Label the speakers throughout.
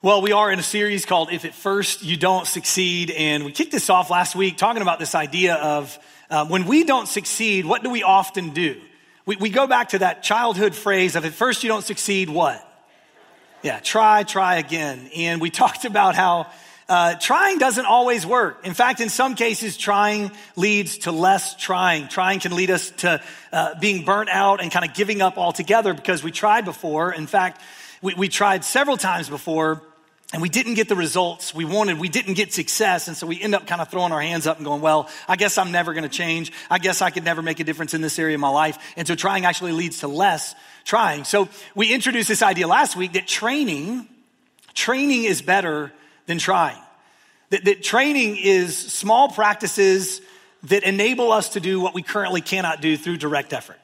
Speaker 1: Well, we are in a series called If at First You Don't Succeed. And we kicked this off last week talking about this idea of um, when we don't succeed, what do we often do? We, we go back to that childhood phrase of at first you don't succeed, what? Yeah, try, try again. And we talked about how uh, trying doesn't always work. In fact, in some cases, trying leads to less trying. Trying can lead us to uh, being burnt out and kind of giving up altogether because we tried before. In fact, we, we tried several times before and we didn't get the results we wanted. We didn't get success. And so we end up kind of throwing our hands up and going, well, I guess I'm never going to change. I guess I could never make a difference in this area of my life. And so trying actually leads to less trying. So we introduced this idea last week that training, training is better than trying. That, that training is small practices that enable us to do what we currently cannot do through direct effort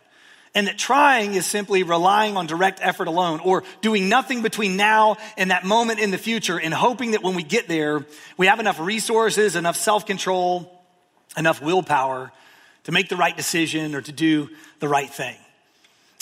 Speaker 1: and that trying is simply relying on direct effort alone or doing nothing between now and that moment in the future and hoping that when we get there, we have enough resources, enough self control, enough willpower to make the right decision or to do the right thing.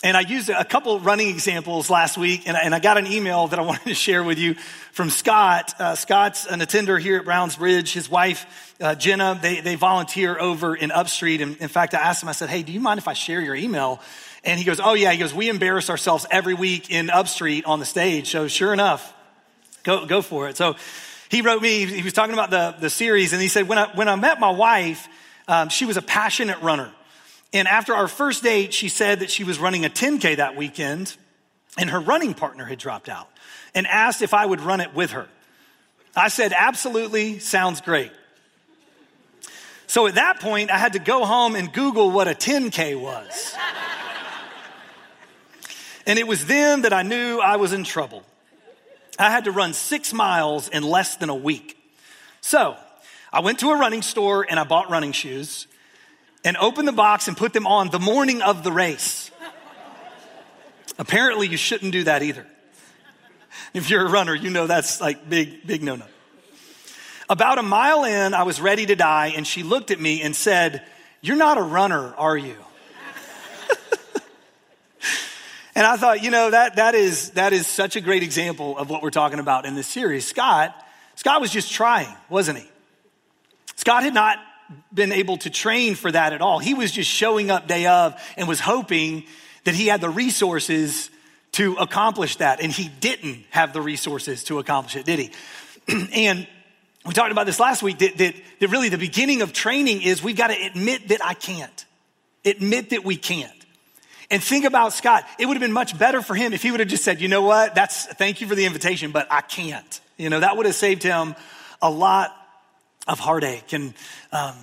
Speaker 1: And I used a couple running examples last week, and I, and I got an email that I wanted to share with you from Scott. Uh, Scott's an attender here at Browns Bridge. His wife, uh, Jenna, they, they volunteer over in Upstreet. And in fact, I asked him, I said, hey, do you mind if I share your email? And he goes, oh yeah. He goes, we embarrass ourselves every week in Upstreet on the stage. So sure enough, go, go for it. So he wrote me, he was talking about the, the series, and he said, when I, when I met my wife, um, she was a passionate runner. And after our first date, she said that she was running a 10K that weekend and her running partner had dropped out and asked if I would run it with her. I said, absolutely, sounds great. So at that point, I had to go home and Google what a 10K was. and it was then that I knew I was in trouble. I had to run six miles in less than a week. So I went to a running store and I bought running shoes and open the box and put them on the morning of the race. Apparently, you shouldn't do that either. If you're a runner, you know that's like big, big no no. About a mile in, I was ready to die, and she looked at me and said, You're not a runner, are you? and I thought, you know, that, that, is, that is such a great example of what we're talking about in this series. Scott, Scott was just trying, wasn't he? Scott had not been able to train for that at all. He was just showing up day of and was hoping that he had the resources to accomplish that. And he didn't have the resources to accomplish it, did he? and we talked about this last week that, that, that really the beginning of training is we've got to admit that I can't. Admit that we can't. And think about Scott. It would have been much better for him if he would have just said, you know what? That's, thank you for the invitation, but I can't. You know, that would have saved him a lot of heartache. And um,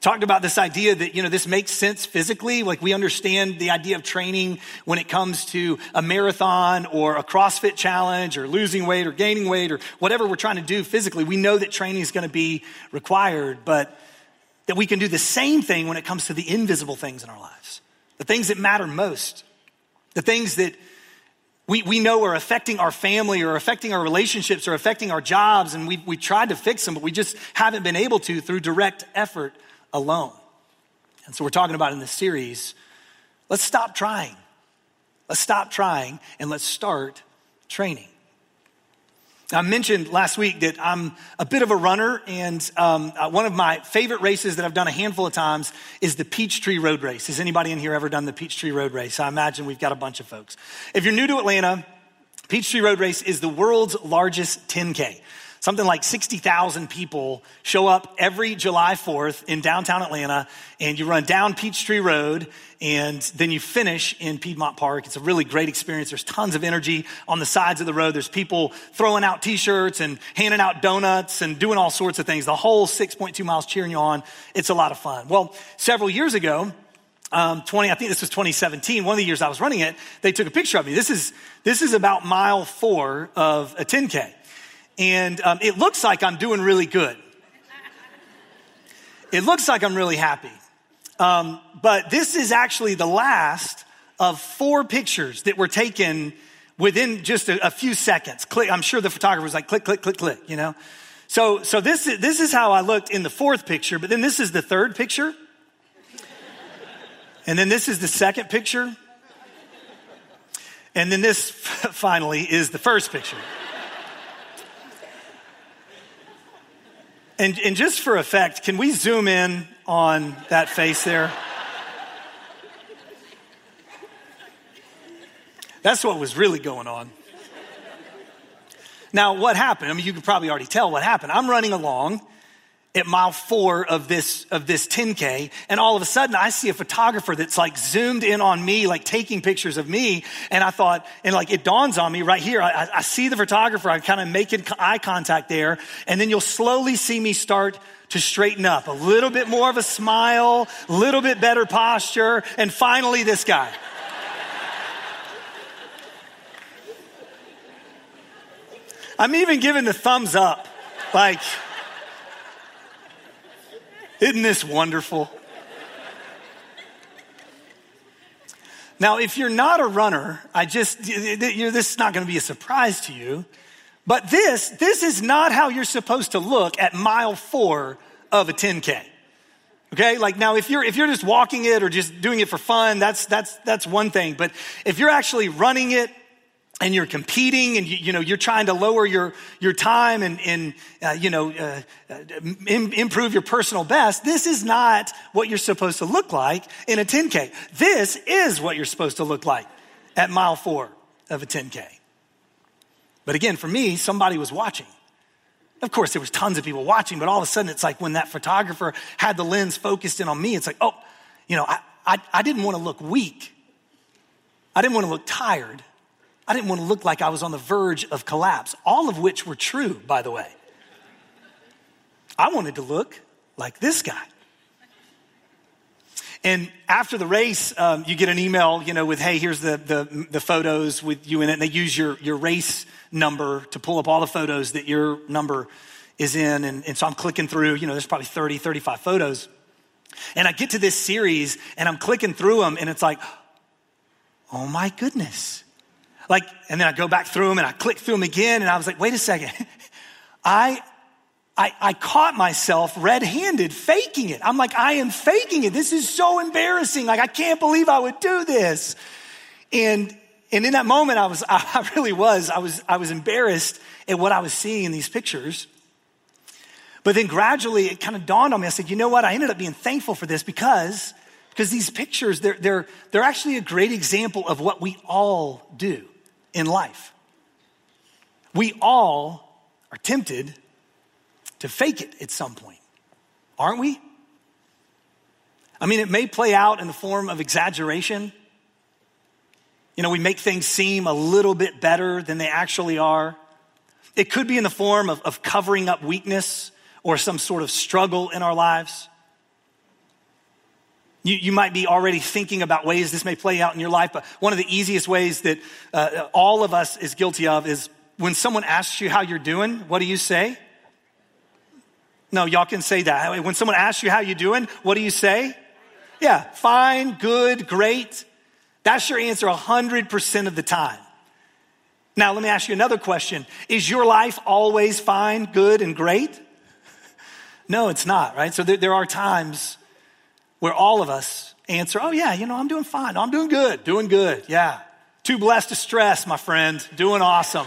Speaker 1: talked about this idea that, you know, this makes sense physically. Like we understand the idea of training when it comes to a marathon or a CrossFit challenge or losing weight or gaining weight or whatever we're trying to do physically. We know that training is going to be required, but that we can do the same thing when it comes to the invisible things in our lives, the things that matter most, the things that we, we know are affecting our family or affecting our relationships or affecting our jobs, and we, we tried to fix them, but we just haven't been able to through direct effort alone. And so we're talking about in this series let's stop trying. Let's stop trying and let's start training. I mentioned last week that I'm a bit of a runner, and um, uh, one of my favorite races that I've done a handful of times is the Peachtree Road Race. Has anybody in here ever done the Peachtree Road Race? I imagine we've got a bunch of folks. If you're new to Atlanta, Peachtree Road Race is the world's largest 10K. Something like 60,000 people show up every July 4th in downtown Atlanta, and you run down Peachtree Road, and then you finish in Piedmont Park. It's a really great experience. There's tons of energy on the sides of the road. There's people throwing out t-shirts and handing out donuts and doing all sorts of things. The whole 6.2 miles cheering you on. It's a lot of fun. Well, several years ago, um, 20, I think this was 2017, one of the years I was running it, they took a picture of me. This is, this is about mile four of a 10K. And um, it looks like I'm doing really good. It looks like I'm really happy. Um, but this is actually the last of four pictures that were taken within just a, a few seconds. Click, I'm sure the photographer was like, click, click, click, click, you know? So, so this, is, this is how I looked in the fourth picture, but then this is the third picture. And then this is the second picture. And then this finally is the first picture. And, and just for effect, can we zoom in on that face there? That's what was really going on. Now, what happened? I mean, you could probably already tell what happened. I'm running along at mile four of this, of this 10K. And all of a sudden I see a photographer that's like zoomed in on me, like taking pictures of me. And I thought, and like it dawns on me right here. I, I see the photographer. I kind of make eye contact there. And then you'll slowly see me start to straighten up a little bit more of a smile, a little bit better posture. And finally this guy. I'm even giving the thumbs up. Like, isn't this wonderful? Now, if you're not a runner, I just, this is not going to be a surprise to you. But this, this is not how you're supposed to look at mile four of a 10K. Okay, like now if you're if you're just walking it or just doing it for fun, that's that's that's one thing. But if you're actually running it and you're competing and you, you, know you're trying to lower your your time and, and uh, you know uh, uh Im- improve your personal best this is not what you're supposed to look like in a 10k this is what you're supposed to look like at mile four of a 10k but again for me somebody was watching. Of course there was tons of people watching but all of a sudden it's like when that photographer had the lens focused in on me it's like oh you know i, I, I didn't want to look weak. I didn't want to look tired I didn't want to look like I was on the verge of collapse, all of which were true, by the way. I wanted to look like this guy. And after the race, um, you get an email, you know, with, hey, here's the, the, the, photos with you in it. And they use your, your race number to pull up all the photos that your number is in. And, and so I'm clicking through, you know, there's probably 30, 35 photos. And I get to this series and I'm clicking through them and it's like, oh my goodness. Like, and then I go back through them and I click through them again. And I was like, wait a second. I, I, I caught myself red handed faking it. I'm like, I am faking it. This is so embarrassing. Like, I can't believe I would do this. And, and in that moment, I was, I really was, I was, I was embarrassed at what I was seeing in these pictures. But then gradually it kind of dawned on me. I said, you know what? I ended up being thankful for this because, because these pictures, they're, they're, they're actually a great example of what we all do in life. We all are tempted to fake it at some point, aren't we? I mean, it may play out in the form of exaggeration. You know, we make things seem a little bit better than they actually are. It could be in the form of, of covering up weakness or some sort of struggle in our lives. You, you might be already thinking about ways this may play out in your life, but one of the easiest ways that uh, all of us is guilty of is when someone asks you how you're doing, what do you say? No, y'all can say that. When someone asks you how you're doing, what do you say? Yeah, fine, good, great. That's your answer 100% of the time. Now, let me ask you another question. Is your life always fine, good, and great? No, it's not, right? So there, there are times where all of us answer, oh, yeah, you know, I'm doing fine. I'm doing good, doing good. Yeah. Too blessed to stress, my friend. Doing awesome.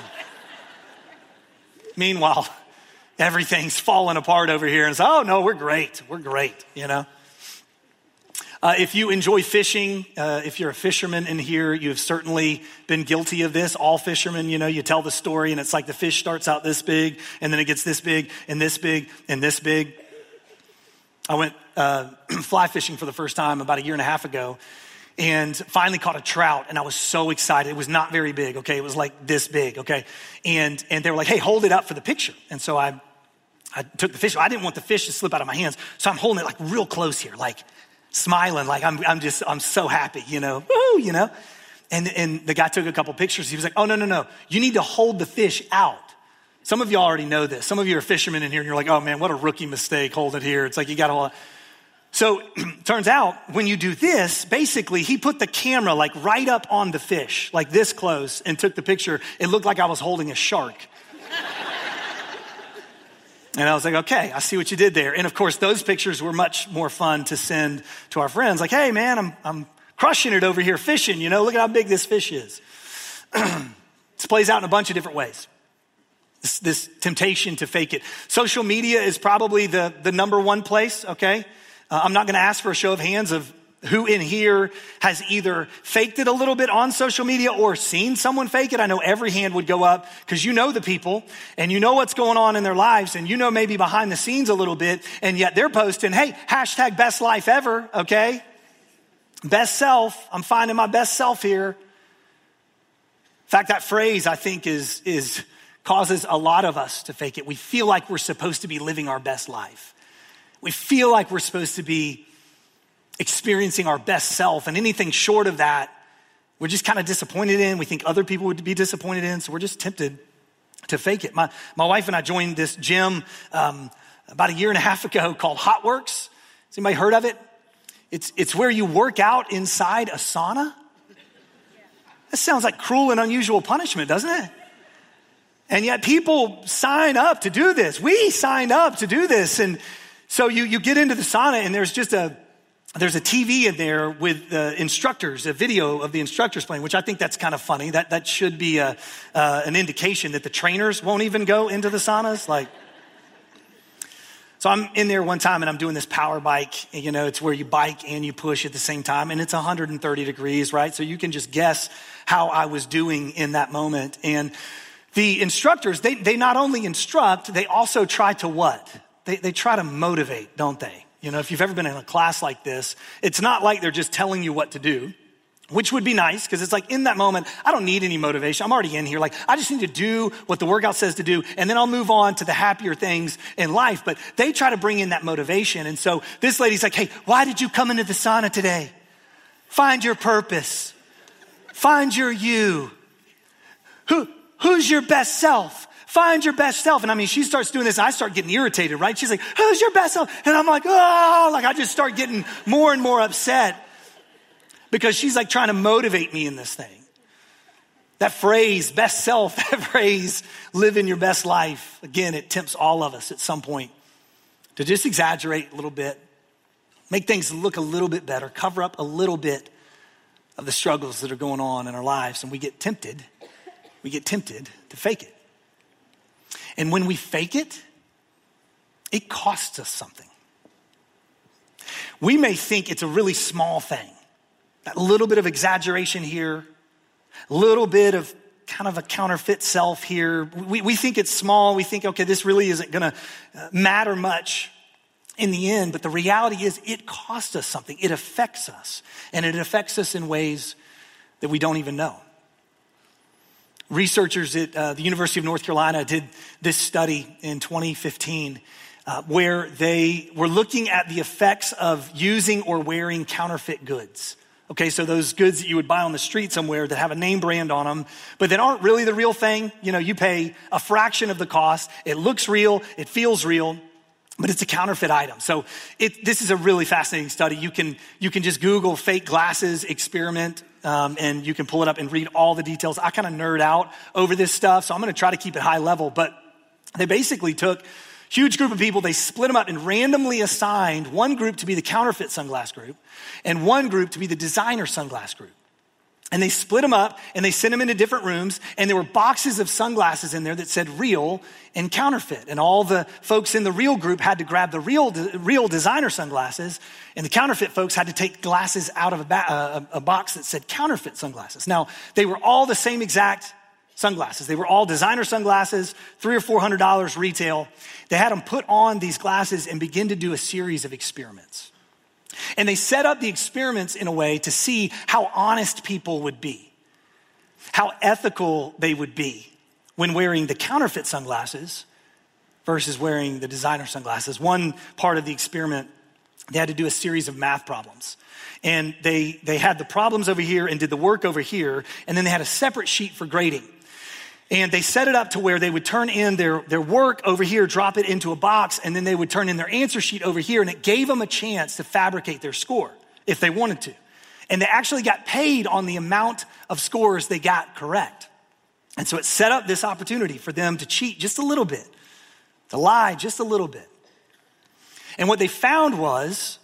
Speaker 1: Meanwhile, everything's falling apart over here. And it's, oh, no, we're great. We're great, you know? Uh, if you enjoy fishing, uh, if you're a fisherman in here, you have certainly been guilty of this. All fishermen, you know, you tell the story and it's like the fish starts out this big and then it gets this big and this big and this big. I went uh, fly fishing for the first time about a year and a half ago and finally caught a trout and I was so excited. It was not very big, okay? It was like this big, okay? And, and they were like, hey, hold it up for the picture. And so I, I took the fish. I didn't want the fish to slip out of my hands. So I'm holding it like real close here, like smiling, like I'm, I'm just, I'm so happy, you know, woo, you know? And, and the guy took a couple pictures. He was like, oh, no, no, no. You need to hold the fish out Some of you already know this. Some of you are fishermen in here and you're like, oh man, what a rookie mistake holding it here. It's like you got all. So turns out when you do this, basically he put the camera like right up on the fish, like this close, and took the picture. It looked like I was holding a shark. and I was like, okay, I see what you did there. And of course, those pictures were much more fun to send to our friends. Like, hey man, I'm, I'm crushing it over here fishing. You know, look at how big this fish is. this plays out in a bunch of different ways. This, this temptation to fake it. Social media is probably the, the number one place, okay? Uh, I'm not going to ask for a show of hands of who in here has either faked it a little bit on social media or seen someone fake it. I know every hand would go up because you know the people and you know what's going on in their lives and you know maybe behind the scenes a little bit and yet they're posting, hey, hashtag best life ever, okay? Best self. I'm finding my best self here. In fact, that phrase I think is, is causes a lot of us to fake it. We feel like we're supposed to be living our best life. We feel like we're supposed to be experiencing our best self, and anything short of that, we're just kind of disappointed in. We think other people would be disappointed in, so we're just tempted to fake it. My, my wife and I joined this gym um, about a year and a half ago called HOTWORX. Has anybody heard of it? It's, it's where you work out inside a sauna. That sounds like cruel and unusual punishment, doesn't it? And yet people sign up to do this. We signed up to do this. And so you, you get into the sauna and there's just a, there's a TV in there with the instructors, a video of the instructors playing, which I think that's kind of funny. That, that should be a, uh, an indication that the trainers won't even go into the saunas. Like, so I'm in there one time and I'm doing this power bike. You know, it's where you bike and you push at the same time, and it's 130 degrees, right? So you can just guess how I was doing in that moment. And the instructors, they, they not only instruct, they also try to what? they, they try to motivate, don't they? You know, if you've ever been in a class like this, it's not like they're just telling you what to do, which would be nice because it's like in that moment, I don't need any motivation. I'm already in here. Like, I just need to do what the workout says to do, and then I'll move on to the happier things in life. But they try to bring in that motivation. And so this lady's like, hey, why did you come into the sauna today? Find your purpose, find your you. Who, who's your best self? Find your best self. And I mean, she starts doing this. I start getting irritated, right? She's like, who's your best self? And I'm like, oh, like I just start getting more and more upset because she's like trying to motivate me in this thing. That phrase, best self, that phrase, live in your best life. Again, it tempts all of us at some point to just exaggerate a little bit, make things look a little bit better, cover up a little bit of the struggles that are going on in our lives. And we get tempted, we get tempted to fake it. And when we fake it, it costs us something. We may think it's a really small thing, that little bit of exaggeration here, a little bit of kind of a counterfeit self here. We, we think it's small. We think, okay, this really isn't going to uh, matter much in the end. But the reality is, it costs us something. It affects us. And it affects us in ways that we don't even know. Researchers at uh, the University of North Carolina did this study in 2015 uh, where they were looking at the effects of using or wearing counterfeit goods. Okay, so those goods that you would buy on the street somewhere that have a name brand on them, but that aren't really the real thing. You know, you pay a fraction of the cost. It looks real, it feels real, but it's a counterfeit item. So it, this is a really fascinating study. You can, you can just Google fake glasses experiment um, and you can pull it up and read all the details. I kind of nerd out over this stuff, so I'm going to try to keep it high level. But they basically took huge group of people, they split them up and randomly assigned one group to be the counterfeit sunglass group and one group to be the designer sunglass group. And they split them up and they sent them into different rooms. And there were boxes of sunglasses in there that said real and counterfeit. And all the folks in the real group had to grab the real, real designer sunglasses. And the counterfeit folks had to take glasses out of a, ba- uh, a box that said counterfeit sunglasses. Now, they were all the same exact sunglasses. They were all designer sunglasses, three or four hundred dollars retail. They had them put on these glasses and begin to do a series of experiments. And they set up the experiments in a way to see how honest people would be, how ethical they would be when wearing the counterfeit sunglasses versus wearing the designer sunglasses. One part of the experiment, they had to do a series of math problems. And they, they had the problems over here and did the work over here, and then they had a separate sheet for grading. And they set it up to where they would turn in their, their work over here, drop it into a box, and then they would turn in their answer sheet over here, and it gave them a chance to fabricate their score if they wanted to. And they actually got paid on the amount of scores they got correct. And so it set up this opportunity for them to cheat just a little bit, to lie just a little bit. And what they found was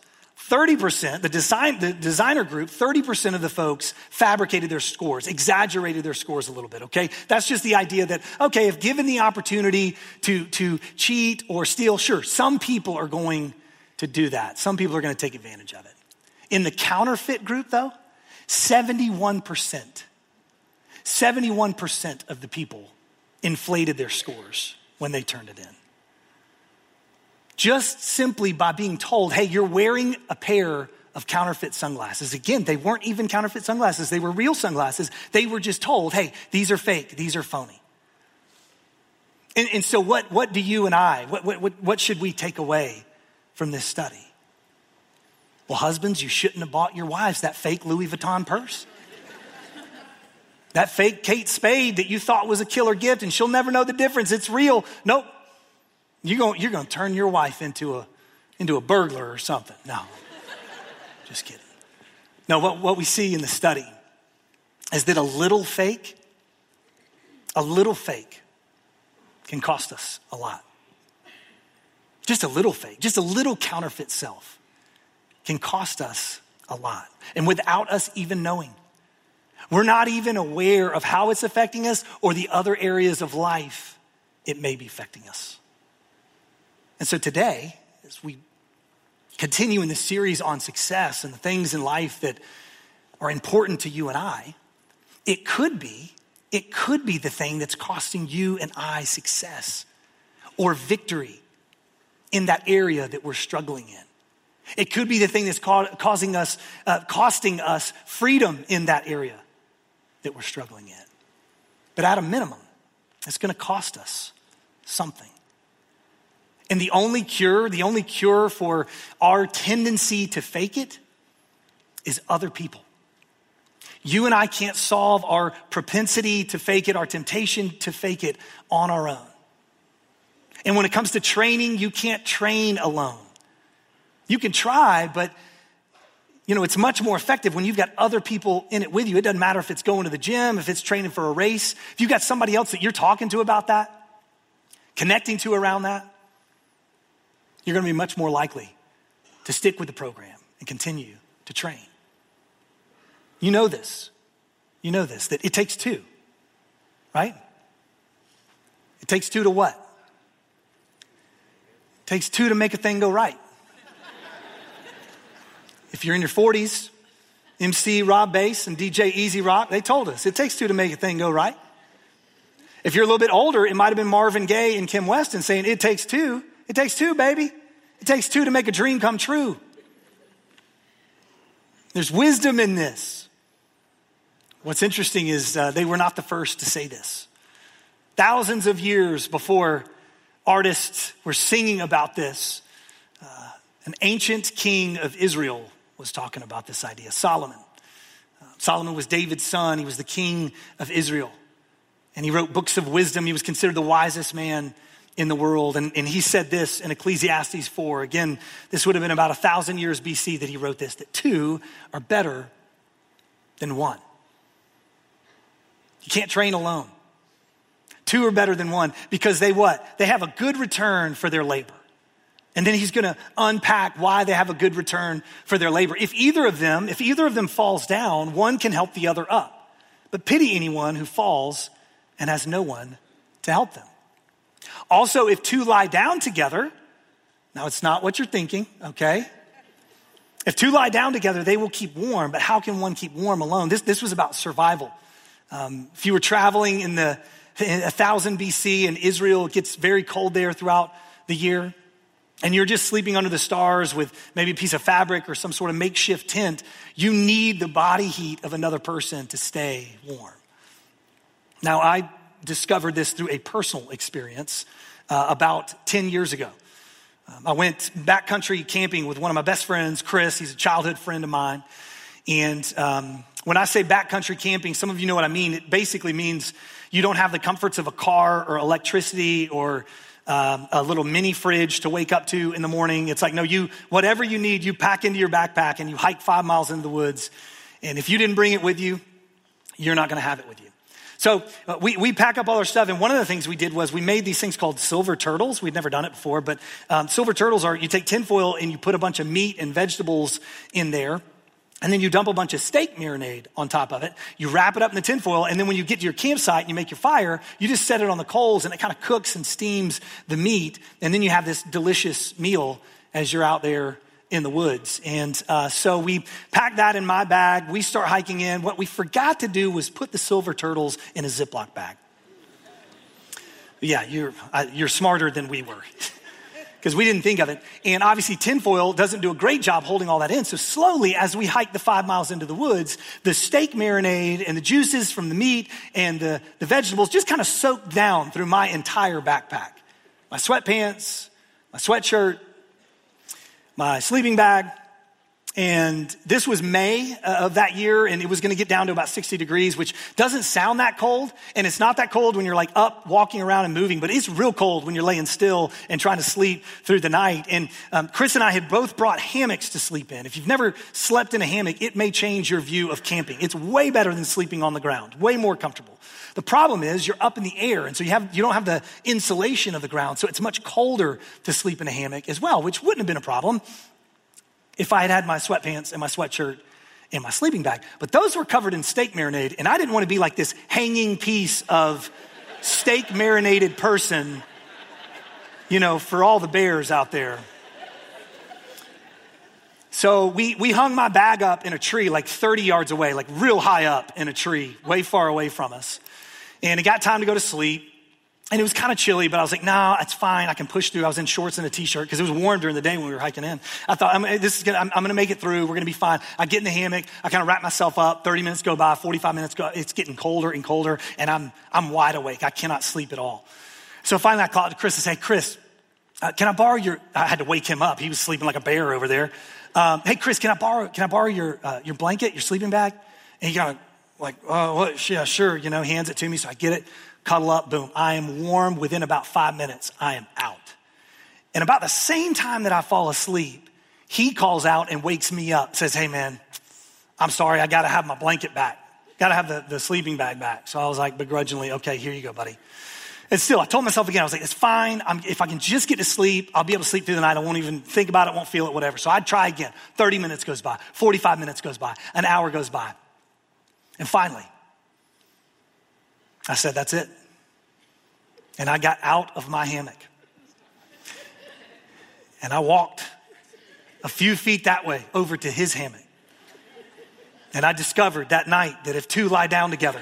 Speaker 1: 30%, the, design, the designer group, 30% of the folks fabricated their scores, exaggerated their scores a little bit, okay? That's just the idea that, okay, if given the opportunity to, to cheat or steal, sure, some people are going to do that. Some people are going to take advantage of it. In the counterfeit group, though, 71%, 71% of the people inflated their scores when they turned it in just simply by being told, hey, you're wearing a pair of counterfeit sunglasses. Again, they weren't even counterfeit sunglasses, they were real sunglasses. They were just told, hey, these are fake, these are phony. And, and so, what, what do you and I, what, what, what should we take away from this study? Well, husbands, you shouldn't have bought your wives that fake Louis Vuitton purse. that fake Kate Spade that you thought was a killer gift and she'll never know the difference. It's real. Nope, you're going, you're going to turn your wife into a, into a burglar or something. No, just kidding. No, what, what we see in the study is that a little fake, a little fake can cost us a lot. Just a little fake, just a little counterfeit self can cost us a lot. And without us even knowing, we're not even aware of how it's affecting us or the other areas of life it may be affecting us. And so today, as we continue in this series on success and the things in life that are important to you and I, it could be, it could be the thing that's costing you and I success or victory in that area that we're struggling in. It could be the thing that's causing us, uh, costing us freedom in that area that we're struggling in. But at a minimum, it's going to cost us something. And the only cure, the only cure for our tendency to fake it is other people. You and I can't solve our propensity to fake it, our temptation to fake it on our own. And when it comes to training, you can't train alone. You can try, but you know, it's much more effective when you've got other people in it with you. It doesn't matter if it's going to the gym, if it's training for a race. If you've got somebody else that you're talking to about that, connecting to around that, you're going to be much more likely to stick with the program and continue to train. You know this. You know this, that it takes two, right? It takes two to what? It takes two to make a thing go right. if you're in your 40s, MC Rob Base and DJ E-Z Rock, they told us it takes two to make a thing go right. If you're a little bit older, it might have been Marvin Gaye and Kim Weston saying, It takes two. It takes two, baby. It takes two to make a dream come true. There's wisdom in this. What's interesting is uh, they were not the first to say this. Thousands of years before artists were singing about this, uh, an ancient king of Israel was talking about this idea Solomon. Uh, Solomon was David's son, he was the king of Israel. And he wrote books of wisdom. He was considered the wisest man in the world. And, and he said this in Ecclesiastes 4. Again, this would have been about a thousand years BC that he wrote this that two are better than one. You can't train alone. Two are better than one because they what? They have a good return for their labor. And then he's going to unpack why they have a good return for their labor. If either of them, if either of them falls down, one can help the other up. But pity anyone who falls and has no one to help them. Also, if two lie down together, now it's not what you're thinking, okay? If two lie down together, they will keep warm, but how can one keep warm alone? This, this was about survival. Um, if you were traveling in the in 1000 BC and Israel it gets very cold there throughout the year, and you're just sleeping under the stars with maybe a piece of fabric or some sort of makeshift tent, you need the body heat of another person to stay warm. Now, I discovered this through a personal experience uh, about 10 years ago. Um, I went backcountry camping with one of my best friends, Chris. He's a childhood friend of mine. And um, when I say backcountry camping, some of you know what I mean. It basically means you don't have the comforts of a car or electricity or um, a little mini fridge to wake up to in the morning. It's like, no, you, whatever you need, you pack into your backpack and you hike five miles into the woods. And if you didn't bring it with you, you're not going to have it with you. So uh, we, we pack up all our stuff, and one of the things we did was we made these things called silver turtles. We'd never done it before, but um, silver turtles are you take tinfoil and you put a bunch of meat and vegetables in there, and then you dump a bunch of steak marinade on top of it. You wrap it up in the tinfoil, and then when you get to your campsite and you make your fire, you just set it on the coals, and it kind of cooks and steams the meat, and then you have this delicious meal as you're out there in the woods. And uh, so we packed that in my bag. We start hiking in. What we forgot to do was put the silver turtles in a Ziploc bag. Yeah, you're, uh, you're smarter than we were. because we didn't think of it. And obviously, tinfoil doesn't do a great job holding all that in. So, slowly, as we hike the five miles into the woods, the steak marinade and the juices from the meat and the, the vegetables just kind of soaked down through my entire backpack. My sweatpants, my sweatshirt, my sleeping bag, and this was May uh, of that year, and it was going to get down to about 60 degrees, which doesn't sound that cold. And it's not that cold when you're like up, walking around and moving, but it's real cold when you're laying still and trying to sleep through the night. And um, Chris and I had both brought hammocks to sleep in. If you've never slept in a hammock, it may change your view of camping. It's way better than sleeping on the ground, way more comfortable. The problem is you're up in the air, and so you, have, you don't have the insulation of the ground, so it's much colder to sleep in a hammock as well, which wouldn't have been a problem if I had had my sweatpants and my sweatshirt and my sleeping bag. But those were covered in steak marinade, and I didn't want to be like this hanging piece of steak marinated person, you know, for all the bears out there. So we, we hung my bag up in a tree like 30 yards away, like real high up in a tree, way far away from us. And it got time to go to sleep. And it was kind of chilly, but I was like, nah, it's fine. I can push through. I was in shorts and a t-shirt because it was warm during the day when we were hiking in. I thought, I'm, this is gonna, I'm, I'm, gonna make it through. We're gonna be fine. I get in the hammock. I kind of wrap myself up. 30 minutes go by, 45 minutes go. It's getting colder and colder and I'm, I'm wide awake. I cannot sleep at all. So finally I called to Chris and said, Chris, uh, can I borrow your, I had to wake him up. He was sleeping like a bear over there. Um, hey, Chris, can I borrow, can I borrow your, uh, your blanket, your sleeping bag? And he kind of like, oh, yeah, sure. You know, hands it to me. So I get it cuddle up, boom. I am warm within about five minutes. I am out. And about the same time that I fall asleep, he calls out and wakes me up, says, Hey man, I'm sorry, I gotta have my blanket back. Gotta have the, the sleeping bag back. So I was like, begrudgingly, okay, here you go, buddy. And still, I told myself again, I was like, it's fine. I'm, if I can just get to sleep, I'll be able to sleep through the night. I won't even think about it, won't feel it, whatever. So I'd try again. 30 minutes goes by, 45 minutes goes by, an hour goes by. And finally, I said, That's it. And I got out of my hammock. And I walked a few feet that way over to his hammock. And I discovered that night that if two lie down together,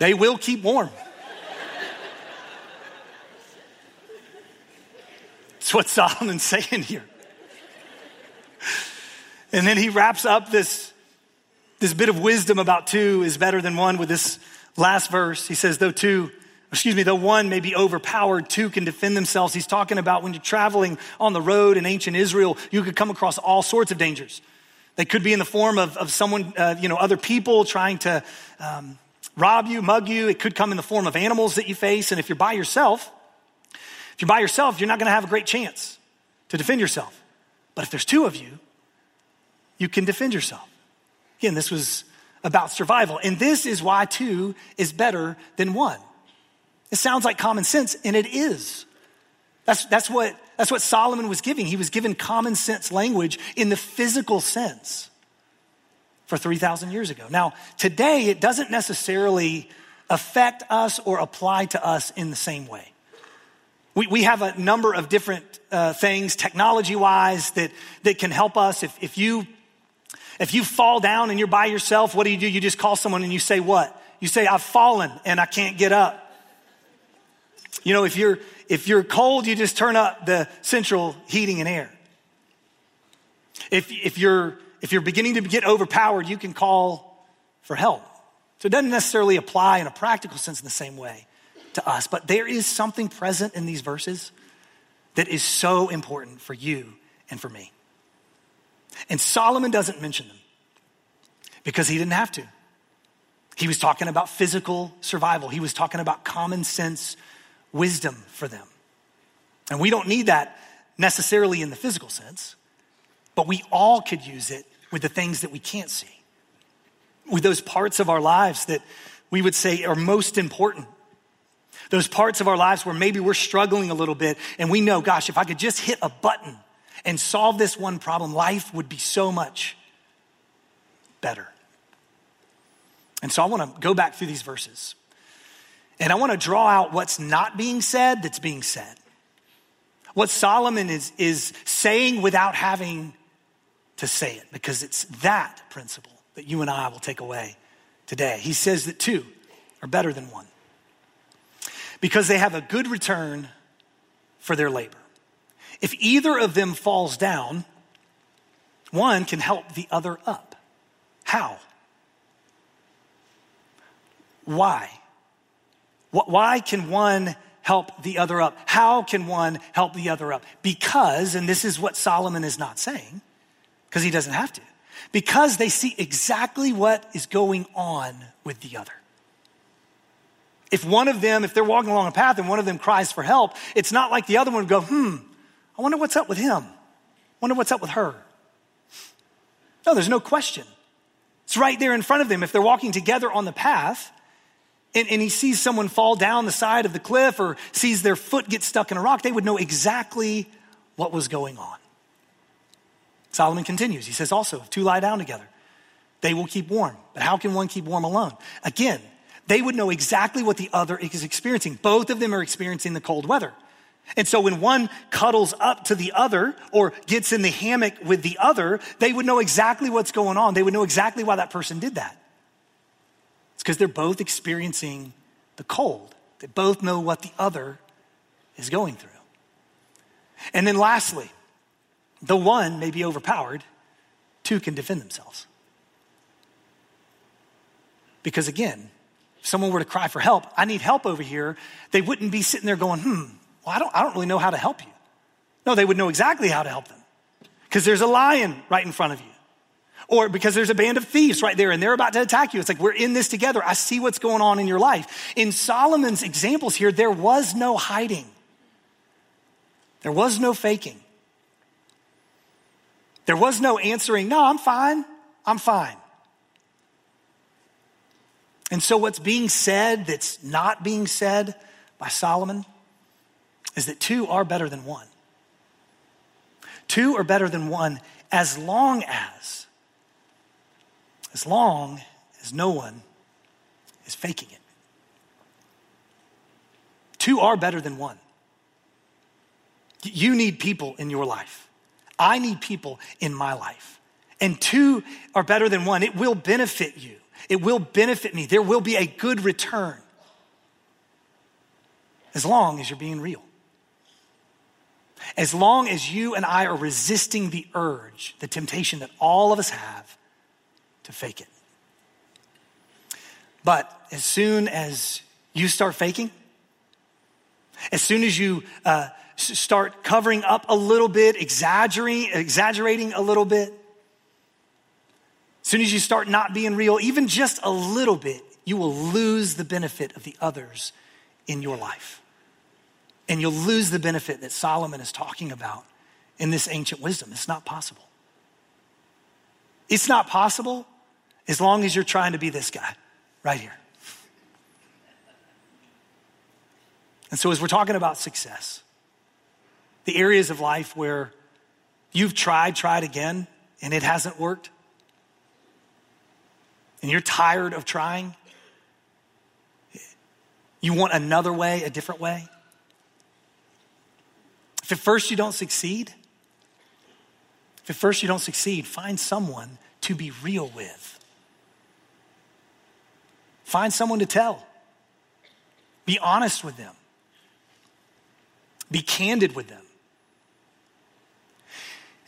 Speaker 1: they will keep warm. That's what Solomon's saying here. And then he wraps up this this bit of wisdom about two is better than one with this last verse. He says, though two, excuse me, though one may be overpowered, two can defend themselves. He's talking about when you're traveling on the road in ancient Israel, you could come across all sorts of dangers. They could be in the form of, of someone, uh, you know, other people trying to um, rob you, mug you. It could come in the form of animals that you face. And if you're by yourself, if you're by yourself, you're not going to have a great chance to defend yourself. But if there's two of you, you can defend yourself. Again, this was about survival. And this is why two is better than one. It sounds like common sense, and it is. That's, that's, what, that's what Solomon was giving. He was given common sense language in the physical sense for 3,000 years ago. Now, today, it doesn't necessarily affect us or apply to us in the same way. We, we have a number of different uh, things, technology wise, that, that can help us. If, if you if you fall down and you're by yourself, what do you do? You just call someone and you say what? You say, I've fallen and I can't get up. You know, if you're, if you're cold, you just turn up the central heating and air. If, if you're, if you're beginning to get overpowered, you can call for help. So it doesn't necessarily apply in a practical sense in the same way to us, but there is something present in these verses that is so important for you and for me. And Solomon doesn't mention them because he didn't have to. He was talking about physical survival, he was talking about common sense wisdom for them. And we don't need that necessarily in the physical sense, but we all could use it with the things that we can't see, with those parts of our lives that we would say are most important. Those parts of our lives where maybe we're struggling a little bit and we know, gosh, if I could just hit a button and solve this one problem, life would be so much better. And so I want to go back through these verses. And I want to draw out what's not being said that's being said. What Solomon is, is saying without having to say it, because it's that principle that you and I will take away today. He says that two are better than one because they have a good return for their labor. If either of them falls down, one can help the other up. How? Why? Why can one help the other up? How can one help the other up? Because, and this is what Solomon is not saying, because he doesn't have to, because they see exactly what is going on with the other. If one of them, if they're walking along a path and one of them cries for help, it's not like the other one would go, hmm, I wonder what's up with him. I wonder what's up with her. No, there's no question. It's right there in front of them. If they're walking together on the path, and, and, he sees someone fall down the side of the cliff or sees their foot get stuck in a rock, they would know exactly what was going on. Solomon continues. He says, also, if two lie down together, they will keep warm. But how can one keep warm alone? Again, they would know exactly what the other is experiencing. Both of them are experiencing the cold weather. And so when one cuddles up to the other or gets in the hammock with the other, they would know exactly what's going on. They would know exactly why that person did that. It's because they're both experiencing the cold. They both know what the other is going through. And then lastly, the one may be overpowered, two can defend themselves. Because again, if someone were to cry for help, I need help over here, they wouldn't be sitting there going, hmm, well, I don't, I don't really know how to help you. No, they would know exactly how to help them. Because there's a lion right in front of you. Or because there's a band of thieves right there and they're about to attack you. It's like, we're in this together. I see what's going on in your life. In Solomon's examples here, there was no hiding, there was no faking. There was no answering, no, I'm fine, I'm fine. And so, what's being said that's not being said by Solomon is that two are better than one. Two are better than one as long as as long as no one is faking it. Two are better than one. You need people in your life. I need people in my life. And two are better than one. It will benefit you, it will benefit me. There will be a good return as long as you're being real. As long as you and I are resisting the urge, the temptation that all of us have to fake it. But as soon as you start faking, as soon as you uh, start covering up a little bit, exaggerating, exaggerating a little bit, as soon as you start not being real, even just a little bit, you will lose the benefit of the others in your life. And you'll lose the benefit that Solomon is talking about in this ancient wisdom. It's not possible. It's not possible as long as you're trying to be this guy right here. And so, as we're talking about success, the areas of life where you've tried, tried again, and it hasn't worked, and you're tired of trying, you want another way, a different way. If at first you don't succeed, if at first you don't succeed, find someone to be real with. Find someone to tell. Be honest with them. Be candid with them.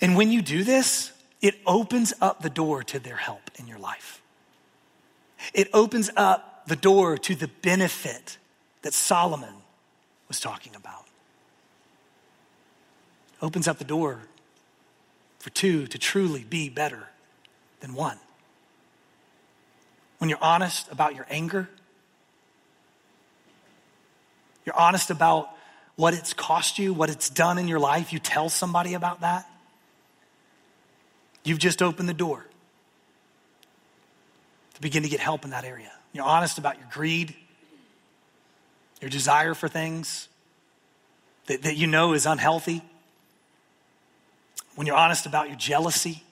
Speaker 1: And when you do this, it opens up the door to their help in your life. It opens up the door to the benefit that Solomon was talking about. Opens up the door for two to truly be better than one. When you're honest about your anger, you're honest about what it's cost you, what it's done in your life, you tell somebody about that, you've just opened the door to begin to get help in that area. You're honest about your greed, your desire for things that, that you know is unhealthy. When you're honest about your jealousy,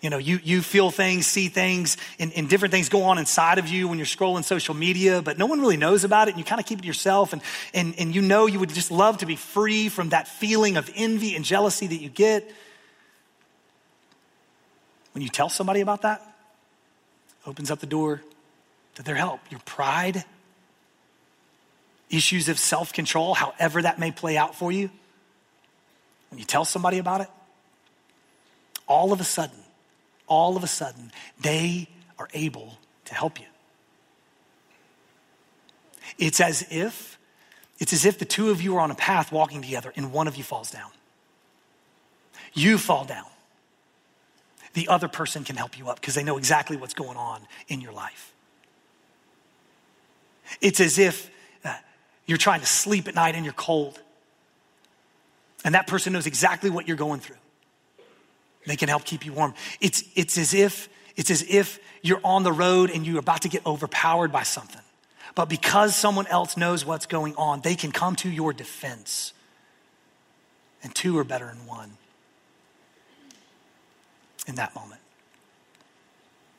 Speaker 1: you know, you, you feel things, see things, and, and, different things go on inside of you when you're scrolling social media, but no one really knows about it, and you kind of keep it to yourself, and, and, and you know you would just love to be free from that feeling of envy and jealousy that you get. When you tell somebody about that, opens up the door to their help. Your pride, issues of self control, however that may play out for you, when you tell somebody about it, all of a sudden, all of a sudden, they are able to help you. It's as if it's as if the two of you are on a path walking together and one of you falls down. You fall down. The other person can help you up because they know exactly what's going on in your life. It's as if uh, you're trying to sleep at night and you're cold. And that person knows exactly what you're going through. They can help keep you warm. It's, it's as if it's as if you're on the road and you're about to get overpowered by something. But because someone else knows what's going on, they can come to your defense. And two are better than one in that moment.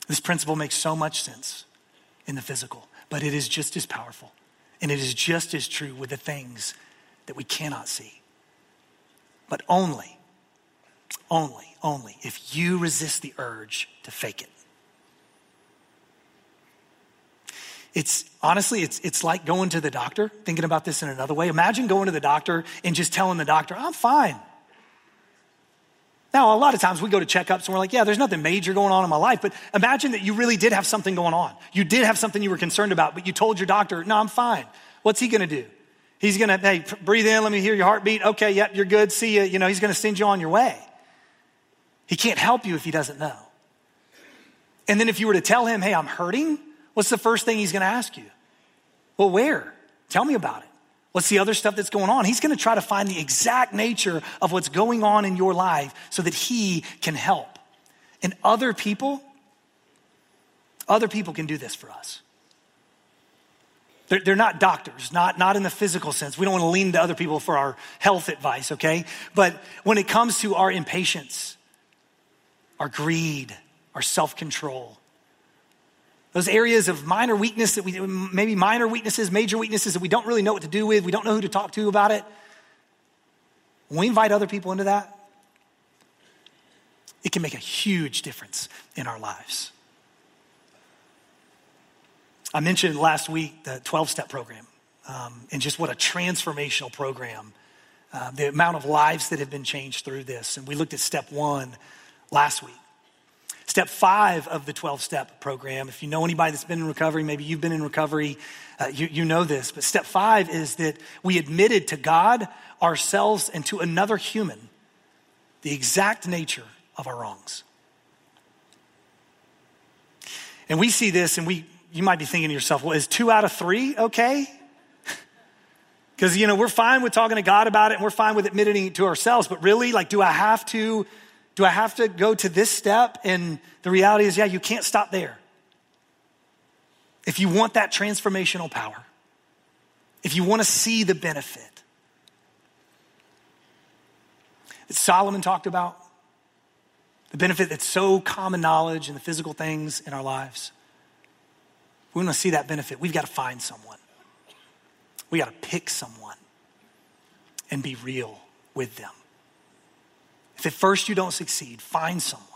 Speaker 1: This principle makes so much sense in the physical, but it is just as powerful. And it is just as true with the things that we cannot see. But only only, only if you resist the urge to fake it. It's honestly, it's, it's like going to the doctor, thinking about this in another way. Imagine going to the doctor and just telling the doctor, I'm fine. Now, a lot of times we go to checkups and we're like, yeah, there's nothing major going on in my life. But imagine that you really did have something going on. You did have something you were concerned about, but you told your doctor, no, I'm fine. What's he to do? He's going to, hey, breathe in, let me hear your heartbeat. Okay, yep, you're good. See you. You know, he's going to send you on your way. He can't help you if he doesn't know. And then if you were to tell him, hey, I'm hurting, what's the first thing he's going to ask you? Well, where? Tell me about it. What's the other stuff that's going on? He's going to try to find the exact nature of what's going on in your life so that he can help. And other people, other people can do this for us. They're, they're, not doctors, not, not in the physical sense. We don't want to lean to other people for our health advice, okay? But when it comes to our impatience, our greed, our self control. Those areas of minor weakness that we, maybe minor weaknesses, major weaknesses that we don't really know what to do with, we don't know who to talk to about it. When we invite other people into that, it can make a huge difference in our lives. I mentioned last week the 12 step program um, and just what a transformational program, uh, the amount of lives that have been changed through this. And we looked at step one last week. Step five of the 12 step program, if you know anybody that's been in recovery, maybe you've been in recovery, uh, you, you know this. But step five is that we admitted to God, ourselves, and to another human the exact nature of our wrongs. And we see this, and we, you might be thinking to yourself, well, is two out of three okay? Because, you know, we're fine with talking to God about it and we're fine with admitting it to ourselves, but really, like, do I have to do I have to go to this step? And the reality is, yeah, you can't stop there. If you want that transformational power, if you want to see the benefit that Solomon talked about, the benefit that's so common knowledge in the physical things in our lives, we want to see that benefit. We've got to find someone. We got to pick someone and be real with them. If at first you don't succeed, find someone.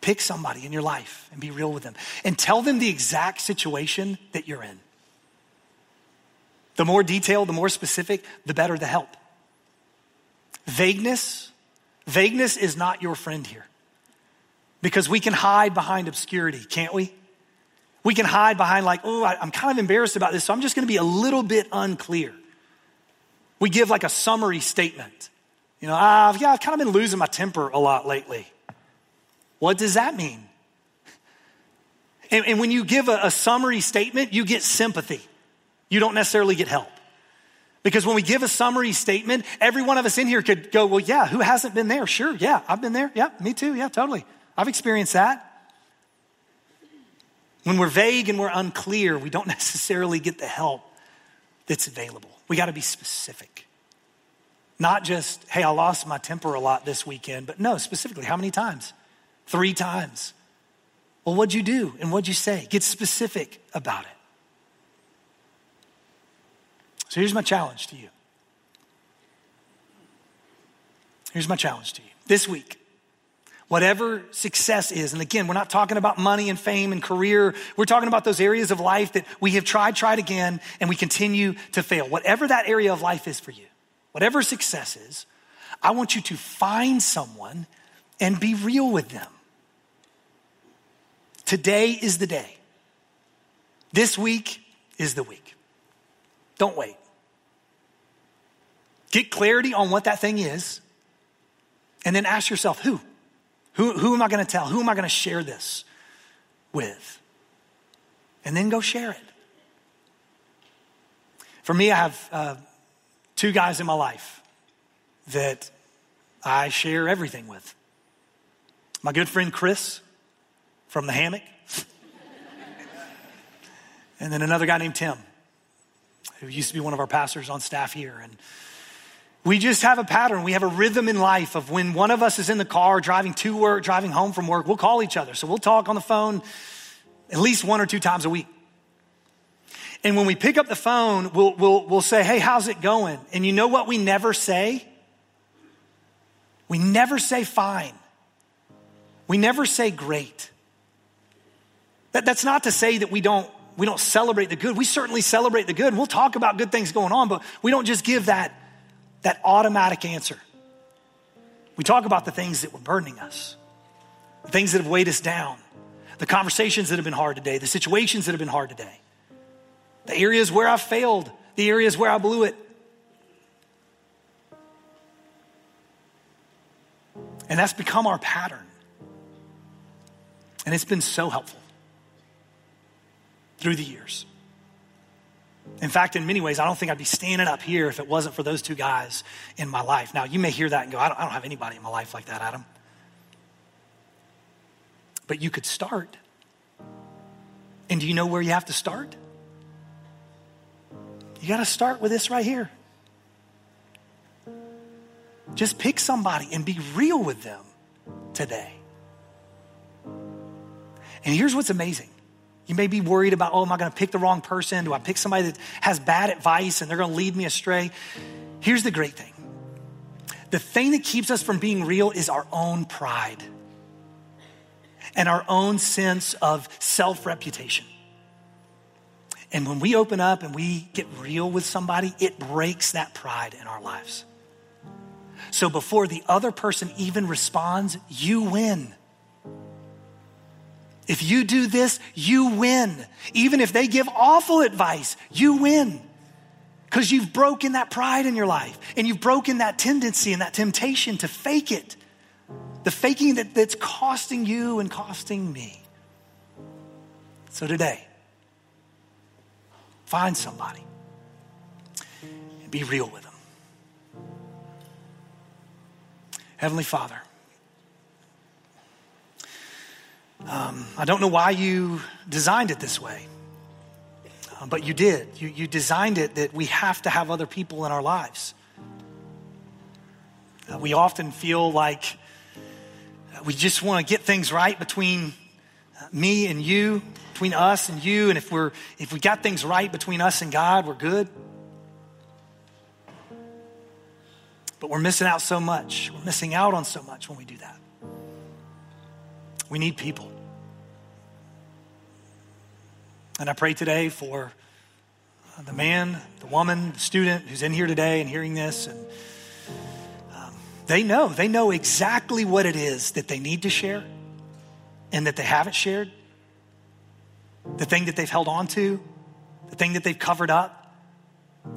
Speaker 1: Pick somebody in your life and be real with them and tell them the exact situation that you're in. The more detailed, the more specific, the better the help. Vagueness, vagueness is not your friend here because we can hide behind obscurity, can't we? We can hide behind, like, oh, I'm kind of embarrassed about this, so I'm just going to be a little bit unclear. We give like a summary statement You know, uh, yeah, I've kind of been losing my temper a lot lately. What does that mean? And, and when you give a, a summary statement, you get sympathy. You don't necessarily get help. Because when we give a summary statement, every one of us in here could go, well, yeah, who hasn't been there? Sure, yeah, I've been there. Yeah, me too. Yeah, totally. I've experienced that. When we're vague and we're unclear, we don't necessarily get the help that's available. We got to be specific. Not just, hey, I lost my temper a lot this weekend, but no, specifically, how many times? Three times. Well, what'd you do and what'd you say? Get specific about it. So here's my challenge to you. Here's my challenge to you. This week, whatever success is, and again, we're not talking about money and fame and career. We're talking about those areas of life that we have tried, tried again, and we continue to fail. Whatever that area of life is for you, whatever success is, I want you to find someone and be real with them. Today is the day. This week is the week. Don't wait. Get clarity on what that thing is, and then ask yourself who? Who, who am I going to tell? Who am I going to share this with? And then go share it. For me, I have uh, two guys in my life that I share everything with. My good friend Chris from the hammock, and then another guy named Tim, who used to be one of our pastors on staff here. And we just have a pattern. We have a rhythm in life of when one of us is in the car driving to work, driving home from work, we'll call each other. So we'll talk on the phone at least one or two times a week. And when we pick up the phone, we'll, we'll, we'll say, Hey, how's it going? And you know what we never say? We never say fine. We never say great. That, that's not to say that we don't, we don't celebrate the good. We certainly celebrate the good. We'll talk about good things going on, but we don't just give that that automatic answer. We talk about the things that were burdening us, the things that have weighed us down, the conversations that have been hard today, the situations that have been hard today, the areas where I've failed, the areas where I blew it. And that's become our pattern. And it's been so helpful through the years. In fact, in many ways, I don't think I'd be standing up here if it wasn't for those two guys in my life. Now, you may hear that and go, I don't, I don't have anybody in my life like that, Adam. But you could start. And do you know where you have to start? You got to start with this right here. Just pick somebody and be real with them today. And here's what's amazing you may be worried about, oh, am I going to pick the wrong person? Do I pick somebody that has bad advice and they're going to lead me astray? Here's the great thing the thing that keeps us from being real is our own pride and our own sense of self reputation. And when we open up and we get real with somebody, it breaks that pride in our lives. So before the other person even responds, you win. If you do this, you win. Even if they give awful advice, you win. Because you've broken that pride in your life and you've broken that tendency and that temptation to fake it. The faking that, that's costing you and costing me. So today, find somebody and be real with them. Heavenly Father, Um, I don't know why you designed it this way, uh, but you did. You, you designed it that we have to have other people in our lives. Uh, we often feel like we just want to get things right between uh, me and you, between us and you, and if we're if we got things right between us and God, we're good. But we're missing out so much. We're missing out on so much when we do that. We need people. And I pray today for the man, the woman, the student who's in here today and hearing this. And um, they know, they know exactly what it is that they need to share and that they haven't shared. The thing that they've held on to, the thing that they've covered up.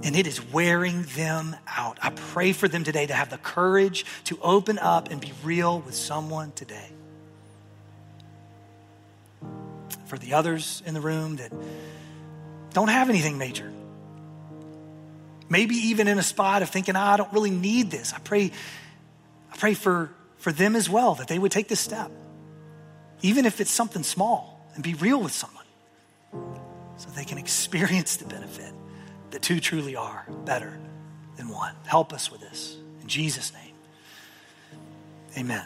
Speaker 1: and it is wearing them out. I pray for them today to have the courage to open up and be real with someone today. For the others in the room that don't have anything major, maybe even in a spot of thinking, oh, I don't really need this. I pray, I pray for, for them as well that they would take this step, even if it's something small, and be real with someone so they can experience the benefit that two truly are better than one. Help us with this. In Jesus' name, amen.